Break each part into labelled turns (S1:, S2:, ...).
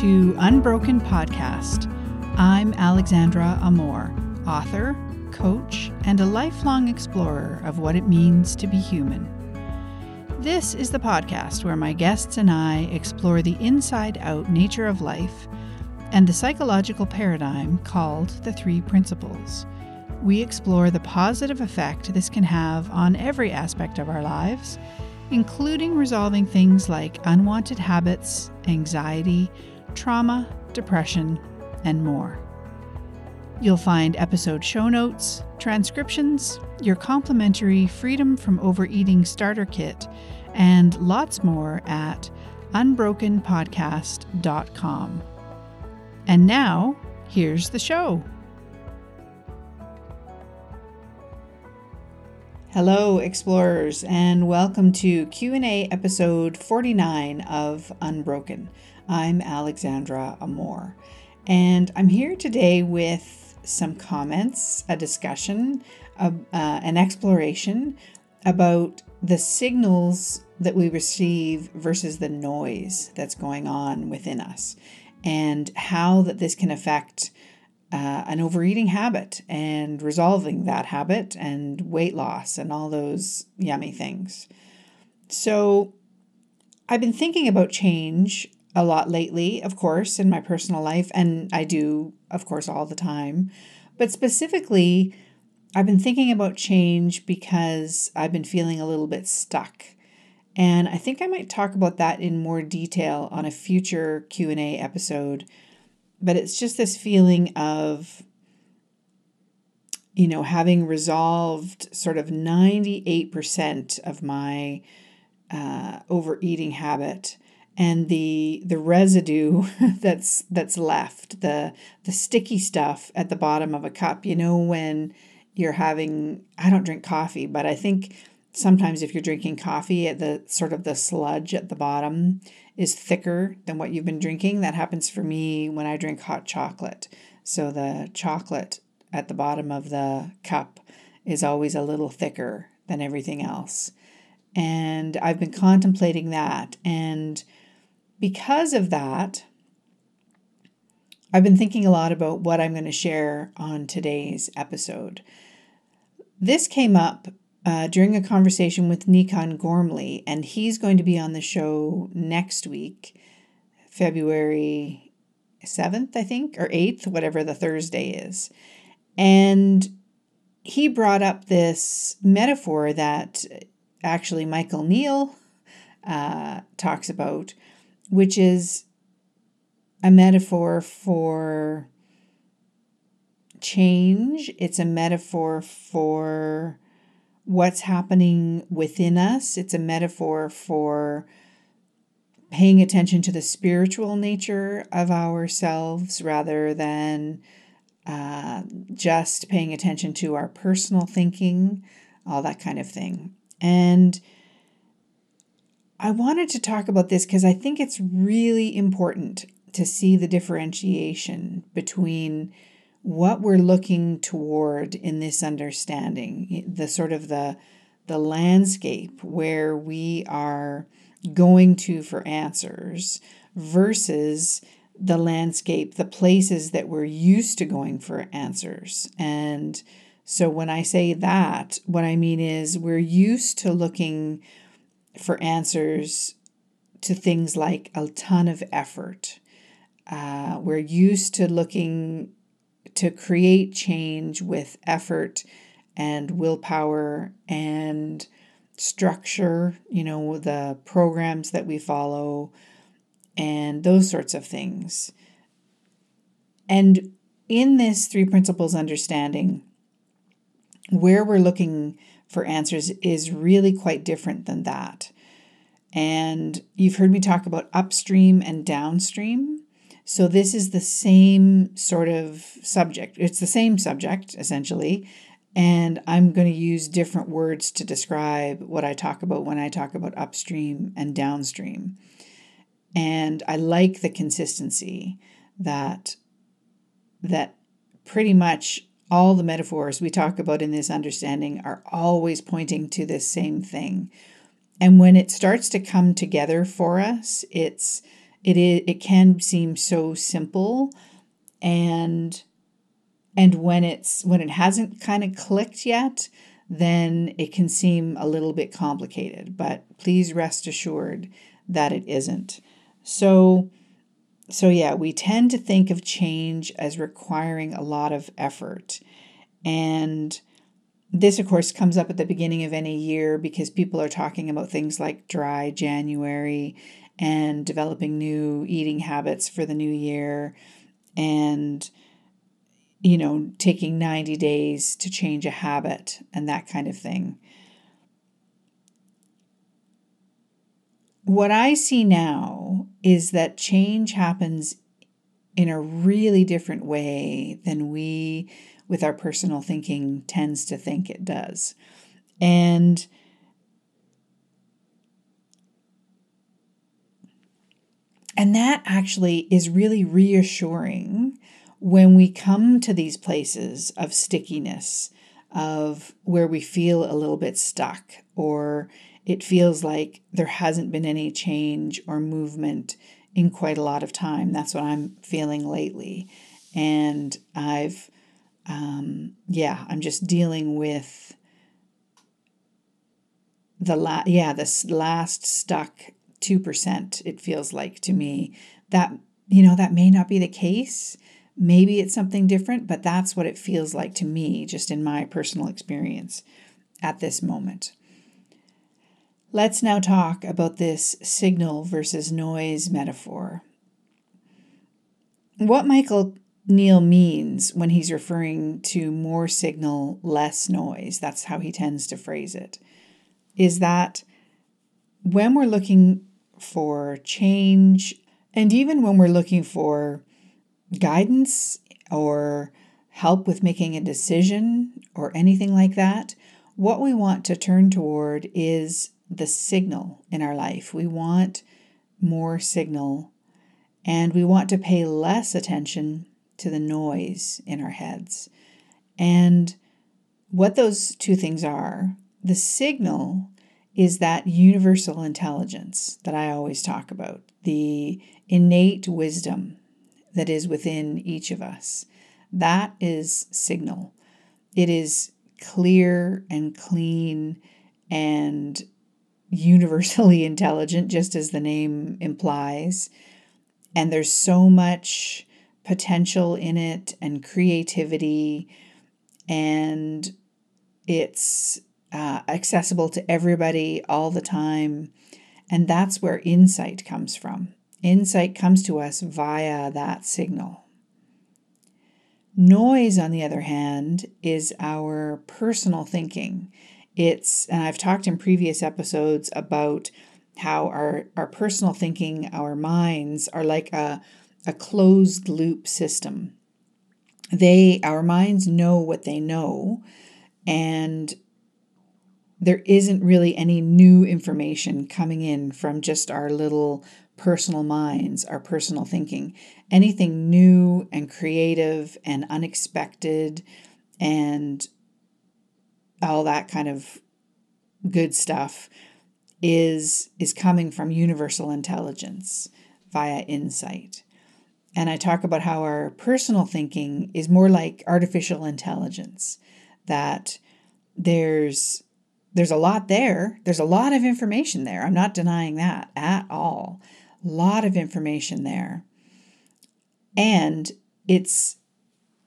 S1: to Unbroken Podcast. I'm Alexandra Amor, author, coach, and a lifelong explorer of what it means to be human. This is the podcast where my guests and I explore the inside out nature of life and the psychological paradigm called the Three Principles. We explore the positive effect this can have on every aspect of our lives including resolving things like unwanted habits, anxiety, trauma, depression, and more. You'll find episode show notes, transcriptions, your complimentary Freedom from Overeating starter kit, and lots more at unbrokenpodcast.com. And now, here's the show. Hello explorers and welcome to Q&A episode 49 of Unbroken. I'm Alexandra Amor and I'm here today with some comments, a discussion, uh, an exploration about the signals that we receive versus the noise that's going on within us and how that this can affect uh, an overeating habit and resolving that habit and weight loss and all those yummy things. So, I've been thinking about change a lot lately, of course, in my personal life, and I do, of course, all the time. But specifically, I've been thinking about change because I've been feeling a little bit stuck. And I think I might talk about that in more detail on a future Q&A episode but it's just this feeling of you know having resolved sort of 98% of my uh, overeating habit and the the residue that's that's left the the sticky stuff at the bottom of a cup you know when you're having I don't drink coffee but I think sometimes if you're drinking coffee at the sort of the sludge at the bottom is thicker than what you've been drinking. That happens for me when I drink hot chocolate. So the chocolate at the bottom of the cup is always a little thicker than everything else. And I've been contemplating that. And because of that, I've been thinking a lot about what I'm going to share on today's episode. This came up uh, during a conversation with Nikon Gormley, and he's going to be on the show next week, February 7th, I think, or 8th, whatever the Thursday is. And he brought up this metaphor that actually Michael Neill uh, talks about, which is a metaphor for change. It's a metaphor for what's happening within us. It's a metaphor for paying attention to the spiritual nature of ourselves rather than uh, just paying attention to our personal thinking, all that kind of thing. And I wanted to talk about this because I think it's really important to see the differentiation between what we're looking toward in this understanding, the sort of the the landscape where we are going to for answers versus the landscape, the places that we're used to going for answers. And so when I say that, what I mean is we're used to looking for answers to things like a ton of effort. Uh, we're used to looking to create change with effort and willpower and structure, you know, the programs that we follow and those sorts of things. And in this three principles understanding, where we're looking for answers is really quite different than that. And you've heard me talk about upstream and downstream. So this is the same sort of subject. It's the same subject, essentially. And I'm going to use different words to describe what I talk about when I talk about upstream and downstream. And I like the consistency that that pretty much all the metaphors we talk about in this understanding are always pointing to this same thing. And when it starts to come together for us, it's it is it can seem so simple and and when it's when it hasn't kind of clicked yet then it can seem a little bit complicated but please rest assured that it isn't so so yeah we tend to think of change as requiring a lot of effort. And this of course comes up at the beginning of any year because people are talking about things like dry january and developing new eating habits for the new year and you know taking 90 days to change a habit and that kind of thing what i see now is that change happens in a really different way than we with our personal thinking tends to think it does. And And that actually is really reassuring when we come to these places of stickiness, of where we feel a little bit stuck, or it feels like there hasn't been any change or movement in quite a lot of time. That's what I'm feeling lately. And I've, um, yeah, I'm just dealing with the la- yeah, this last stuck 2%, it feels like to me. That, you know, that may not be the case. Maybe it's something different, but that's what it feels like to me, just in my personal experience at this moment. Let's now talk about this signal versus noise metaphor. What Michael Neill means when he's referring to more signal, less noise, that's how he tends to phrase it, is that when we're looking for change, and even when we're looking for guidance or help with making a decision or anything like that, what we want to turn toward is the signal in our life. We want more signal and we want to pay less attention to the noise in our heads. And what those two things are the signal is that universal intelligence that I always talk about, the innate wisdom that is within each of us. That is signal. It is clear and clean and universally intelligent, just as the name implies. And there's so much potential in it and creativity, and it's uh, accessible to everybody all the time. And that's where insight comes from. Insight comes to us via that signal. Noise, on the other hand, is our personal thinking. It's, and I've talked in previous episodes about how our, our personal thinking, our minds are like a, a closed loop system. They, our minds know what they know, and there isn't really any new information coming in from just our little personal minds, our personal thinking. Anything new and creative and unexpected and all that kind of good stuff is is coming from universal intelligence via insight. And I talk about how our personal thinking is more like artificial intelligence that there's there's a lot there. There's a lot of information there. I'm not denying that at all. A lot of information there. And it's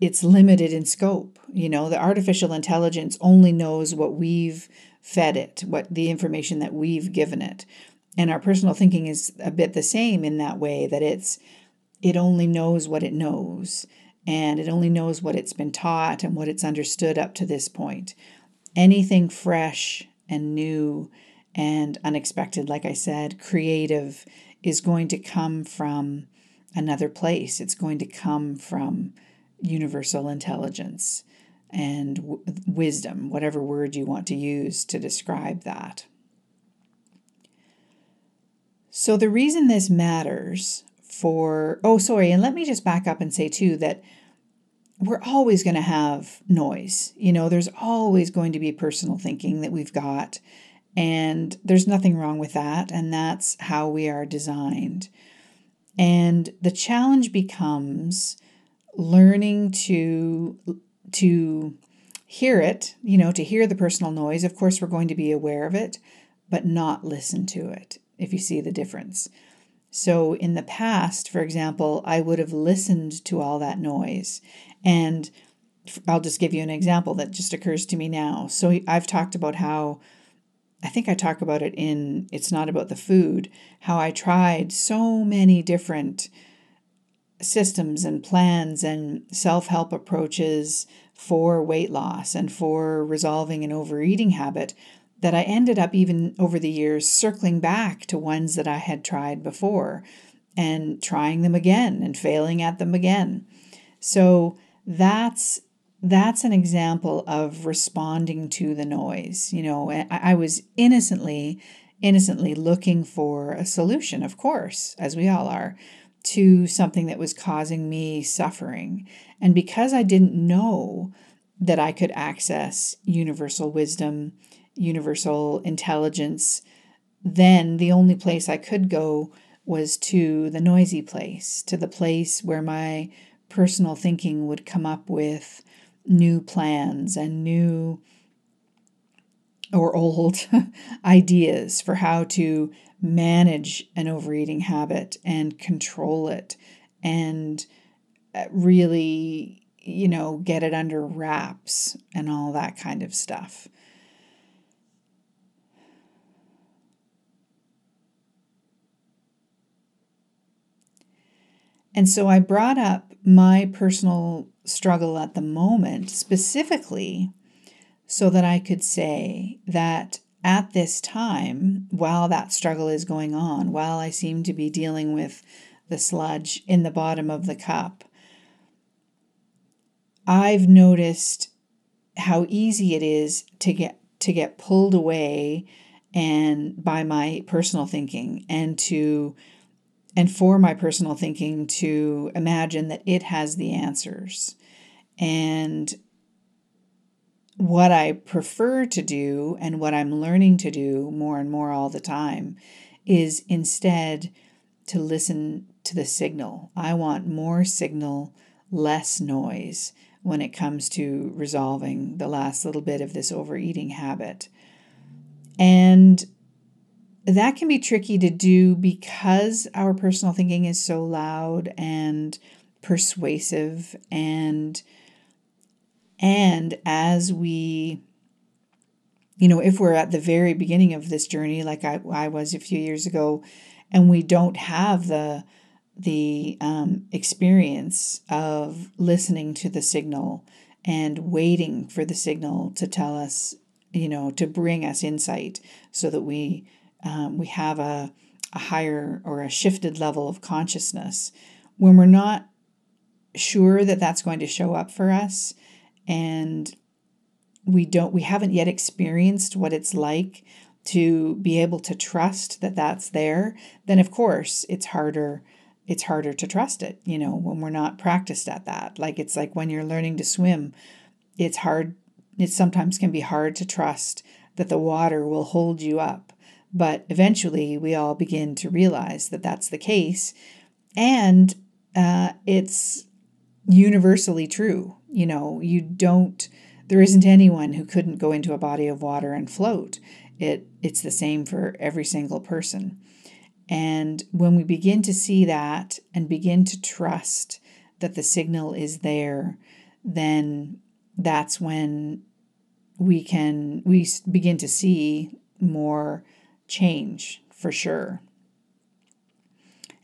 S1: it's limited in scope. You know, the artificial intelligence only knows what we've fed it, what the information that we've given it. And our personal thinking is a bit the same in that way that it's it only knows what it knows and it only knows what it's been taught and what it's understood up to this point anything fresh and new and unexpected, like I said, creative, is going to come from another place. It's going to come from universal intelligence and w- wisdom, whatever word you want to use to describe that. So, the reason this matters for, oh, sorry, and let me just back up and say too that we're always going to have noise. You know, there's always going to be personal thinking that we've got, and there's nothing wrong with that. And that's how we are designed. And the challenge becomes learning to to hear it, you know, to hear the personal noise. Of course, we're going to be aware of it, but not listen to it, if you see the difference. So, in the past, for example, I would have listened to all that noise. And I'll just give you an example that just occurs to me now. So, I've talked about how I think I talk about it in It's Not About the Food, how I tried so many different systems and plans and self help approaches for weight loss and for resolving an overeating habit that I ended up even over the years circling back to ones that I had tried before and trying them again and failing at them again. So that's that's an example of responding to the noise. You know, I, I was innocently innocently looking for a solution, of course, as we all are to something that was causing me suffering. And because I didn't know that I could access universal wisdom, universal intelligence, then the only place I could go was to the noisy place, to the place where my personal thinking would come up with new plans and new or old ideas for how to manage an overeating habit and control it and uh, really, you know, get it under wraps and all that kind of stuff. And so I brought up my personal struggle at the moment specifically so that I could say that at this time, while that struggle is going on, while I seem to be dealing with the sludge in the bottom of the cup, I've noticed how easy it is to get to get pulled away and by my personal thinking and to and for my personal thinking to imagine that it has the answers. And what I prefer to do and what I'm learning to do more and more all the time is instead to listen to the signal. I want more signal, less noise when it comes to resolving the last little bit of this overeating habit. And that can be tricky to do because our personal thinking is so loud and persuasive and and as we, you know, if we're at the very beginning of this journey, like I, I was a few years ago, and we don't have the the um, experience of listening to the signal and waiting for the signal to tell us, you know, to bring us insight, so that we um, we have a a higher or a shifted level of consciousness. When we're not sure that that's going to show up for us, and we don't we haven't yet experienced what it's like to be able to trust that that's there then of course it's harder it's harder to trust it you know when we're not practiced at that like it's like when you're learning to swim it's hard it sometimes can be hard to trust that the water will hold you up but eventually we all begin to realize that that's the case and uh, it's universally true. You know, you don't there isn't anyone who couldn't go into a body of water and float. It it's the same for every single person. And when we begin to see that and begin to trust that the signal is there, then that's when we can we begin to see more change for sure.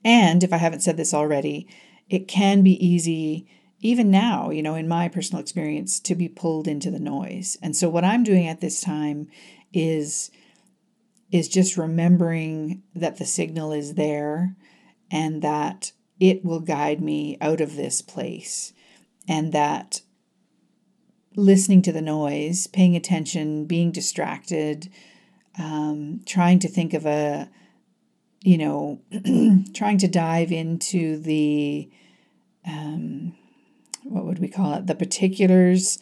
S1: And if I haven't said this already, it can be easy even now, you know, in my personal experience, to be pulled into the noise. And so what I'm doing at this time is is just remembering that the signal is there and that it will guide me out of this place and that listening to the noise, paying attention, being distracted, um, trying to think of a you know, trying to dive into the, um, would we call it, the particulars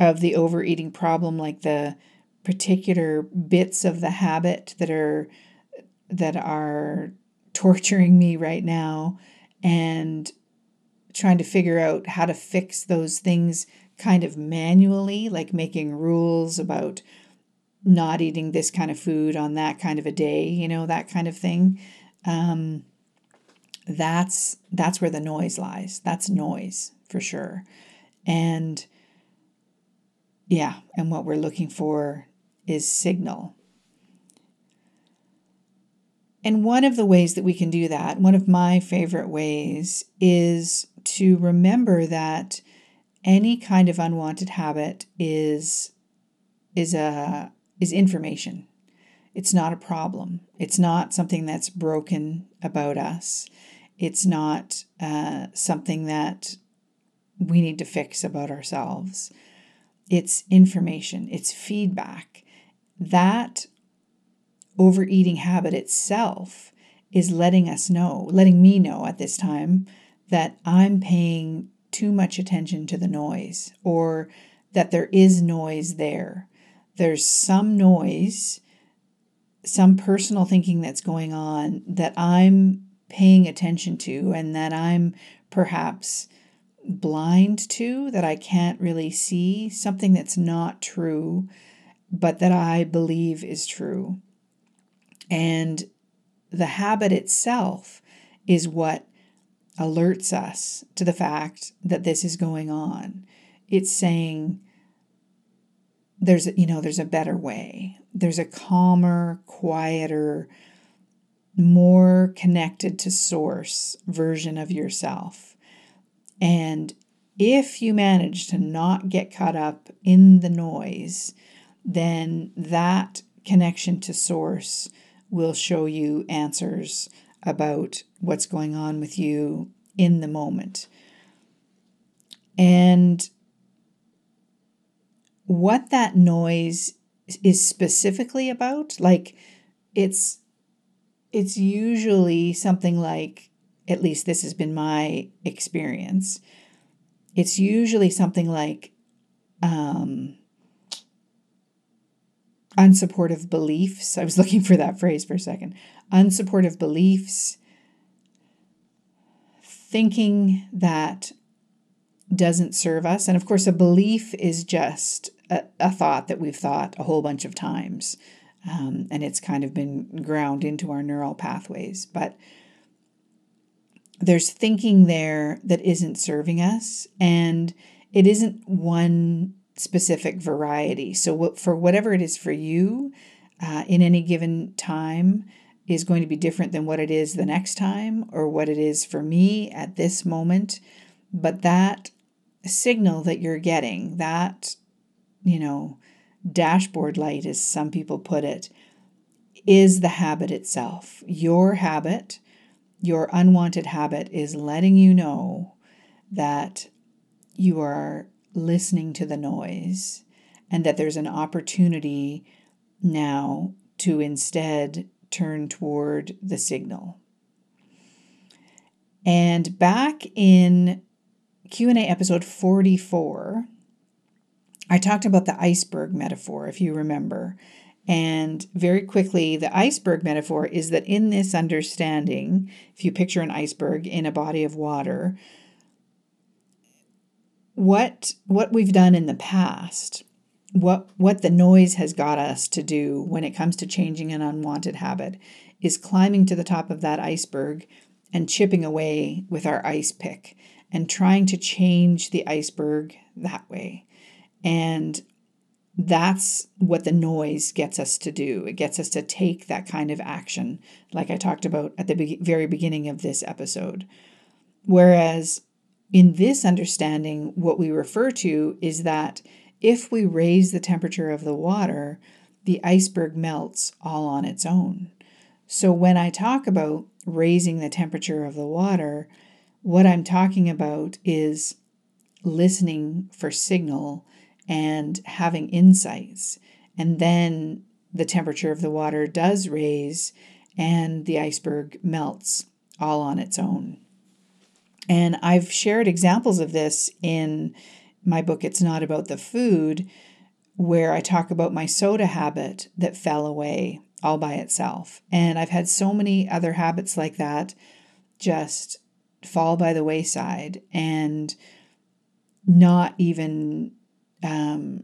S1: of the overeating problem, like the particular bits of the habit that are that are torturing me right now and trying to figure out how to fix those things kind of manually, like making rules about not eating this kind of food on that kind of a day, you know, that kind of thing. Um, that's that's where the noise lies. That's noise for sure. And yeah, and what we're looking for is signal. And one of the ways that we can do that, one of my favorite ways, is to remember that any kind of unwanted habit is is a is information. It's not a problem. It's not something that's broken about us. It's not uh, something that we need to fix about ourselves. It's information, it's feedback. That overeating habit itself is letting us know, letting me know at this time that I'm paying too much attention to the noise or that there is noise there. There's some noise, some personal thinking that's going on that I'm paying attention to and that I'm perhaps blind to, that I can't really see, something that's not true, but that I believe is true. And the habit itself is what alerts us to the fact that this is going on. It's saying there's you know there's a better way. There's a calmer, quieter, more connected to source version of yourself. And if you manage to not get caught up in the noise, then that connection to source will show you answers about what's going on with you in the moment. And what that noise is specifically about, like it's it's usually something like at least this has been my experience. It's usually something like um, unsupportive beliefs. I was looking for that phrase for a second. Unsupportive beliefs, thinking that doesn't serve us. And of course, a belief is just a, a thought that we've thought a whole bunch of times. Um, and it's kind of been ground into our neural pathways. But there's thinking there that isn't serving us, and it isn't one specific variety. So, for whatever it is for you uh, in any given time, is going to be different than what it is the next time or what it is for me at this moment. But that signal that you're getting, that, you know, dashboard light, as some people put it, is the habit itself. Your habit, your unwanted habit, is letting you know that you are listening to the noise and that there's an opportunity now to instead turn toward the signal. And back in Q&A episode 44, I talked about the iceberg metaphor if you remember. And very quickly, the iceberg metaphor is that in this understanding, if you picture an iceberg in a body of water, what what we've done in the past what what the noise has got us to do when it comes to changing an unwanted habit is climbing to the top of that iceberg and chipping away with our ice pick and trying to change the iceberg that way. And that's what the noise gets us to do. It gets us to take that kind of action, like I talked about at the be- very beginning of this episode. Whereas in this understanding, what we refer to is that if we raise the temperature of the water, the iceberg melts all on its own. So when I talk about raising the temperature of the water, what I'm talking about is listening for signal and having insights. And then the temperature of the water does raise and the iceberg melts all on its own. And I've shared examples of this in my book, It's Not About the Food, where I talk about my soda habit that fell away all by itself. And I've had so many other habits like that just fall by the wayside and not even um,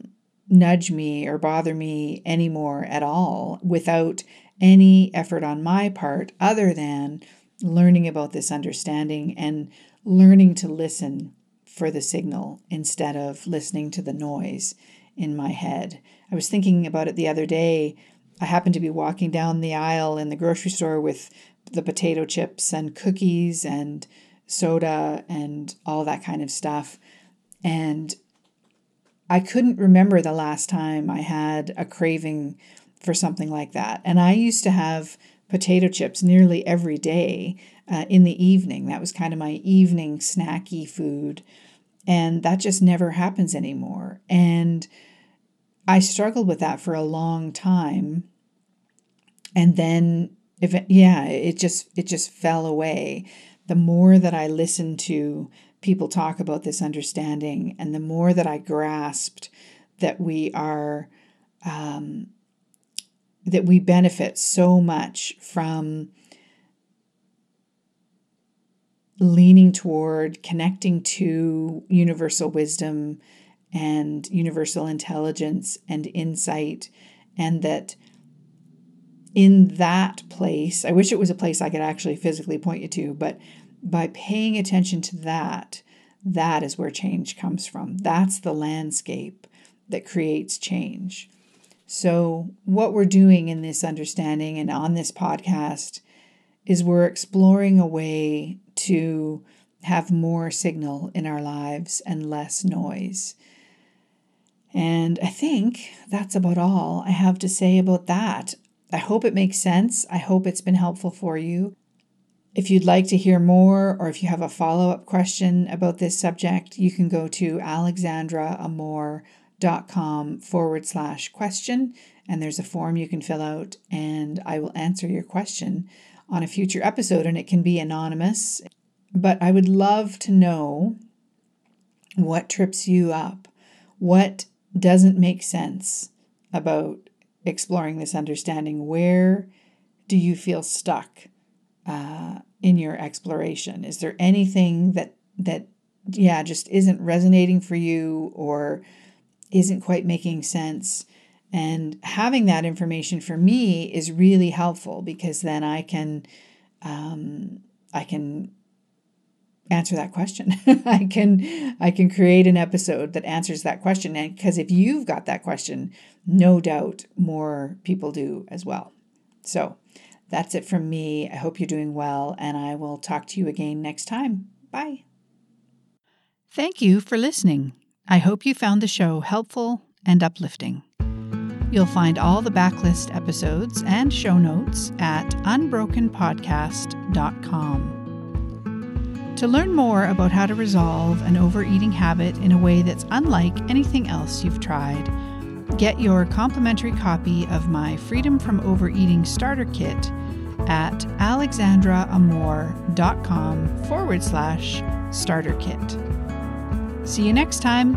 S1: nudge me or bother me anymore at all without any effort on my part other than learning about this understanding and learning to listen for the signal instead of listening to the noise in my head. I was thinking about it the other day. I happened to be walking down the aisle in the grocery store with the potato chips and cookies and soda and all that kind of stuff. And I couldn't remember the last time I had a craving for something like that. And I used to have potato chips nearly every day uh, in the evening. That was kind of my evening snacky food. And that just never happens anymore. And I struggled with that for a long time. And then if it, yeah, it just it just fell away. The more that I listened to people talk about this understanding, and the more that I grasped that we are um, that we benefit so much from leaning toward connecting to universal wisdom and universal intelligence and insight, and that in that place, I wish it was a place I could actually physically point you to, but by paying attention to that, that is where change comes from. That's the landscape that creates change. So, what we're doing in this understanding and on this podcast is we're exploring a way to have more signal in our lives and less noise. And I think that's about all I have to say about that. I hope it makes sense. I hope it's been helpful for you. If you'd like to hear more or if you have a follow up question about this subject, you can go to alexandraamor.com forward slash question, and there's a form you can fill out, and I will answer your question on a future episode, and it can be anonymous. But I would love to know what trips you up, what doesn't make sense about exploring this understanding. Where do you feel stuck uh, in your exploration? Is there anything that that yeah just isn't resonating for you or isn't quite making sense? And having that information for me is really helpful because then I can um, I can answer that question. I can I can create an episode that answers that question and because if you've got that question, no doubt more people do as well. So, that's it from me. I hope you're doing well and I will talk to you again next time. Bye. Thank you for listening. I hope you found the show helpful and uplifting. You'll find all the backlist episodes and show notes at unbrokenpodcast.com. To learn more about how to resolve an overeating habit in a way that's unlike anything else you've tried, get your complimentary copy of my Freedom from Overeating Starter Kit at alexandraamor.com forward slash starter kit. See you next time.